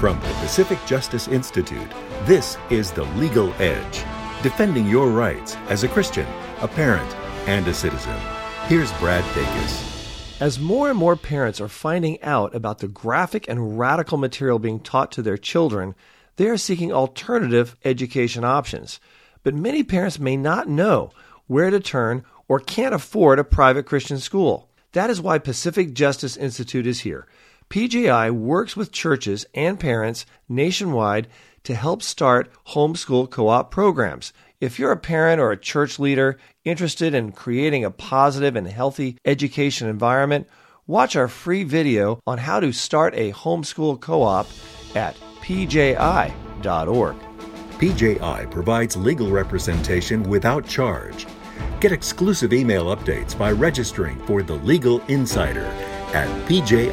From the Pacific Justice Institute, this is The Legal Edge, defending your rights as a Christian, a parent, and a citizen. Here's Brad Dacus. As more and more parents are finding out about the graphic and radical material being taught to their children, they are seeking alternative education options. But many parents may not know where to turn or can't afford a private Christian school. That is why Pacific Justice Institute is here. PJI works with churches and parents nationwide to help start homeschool co op programs. If you're a parent or a church leader interested in creating a positive and healthy education environment, watch our free video on how to start a homeschool co op at pji.org. PJI provides legal representation without charge. Get exclusive email updates by registering for the Legal Insider at pji.org.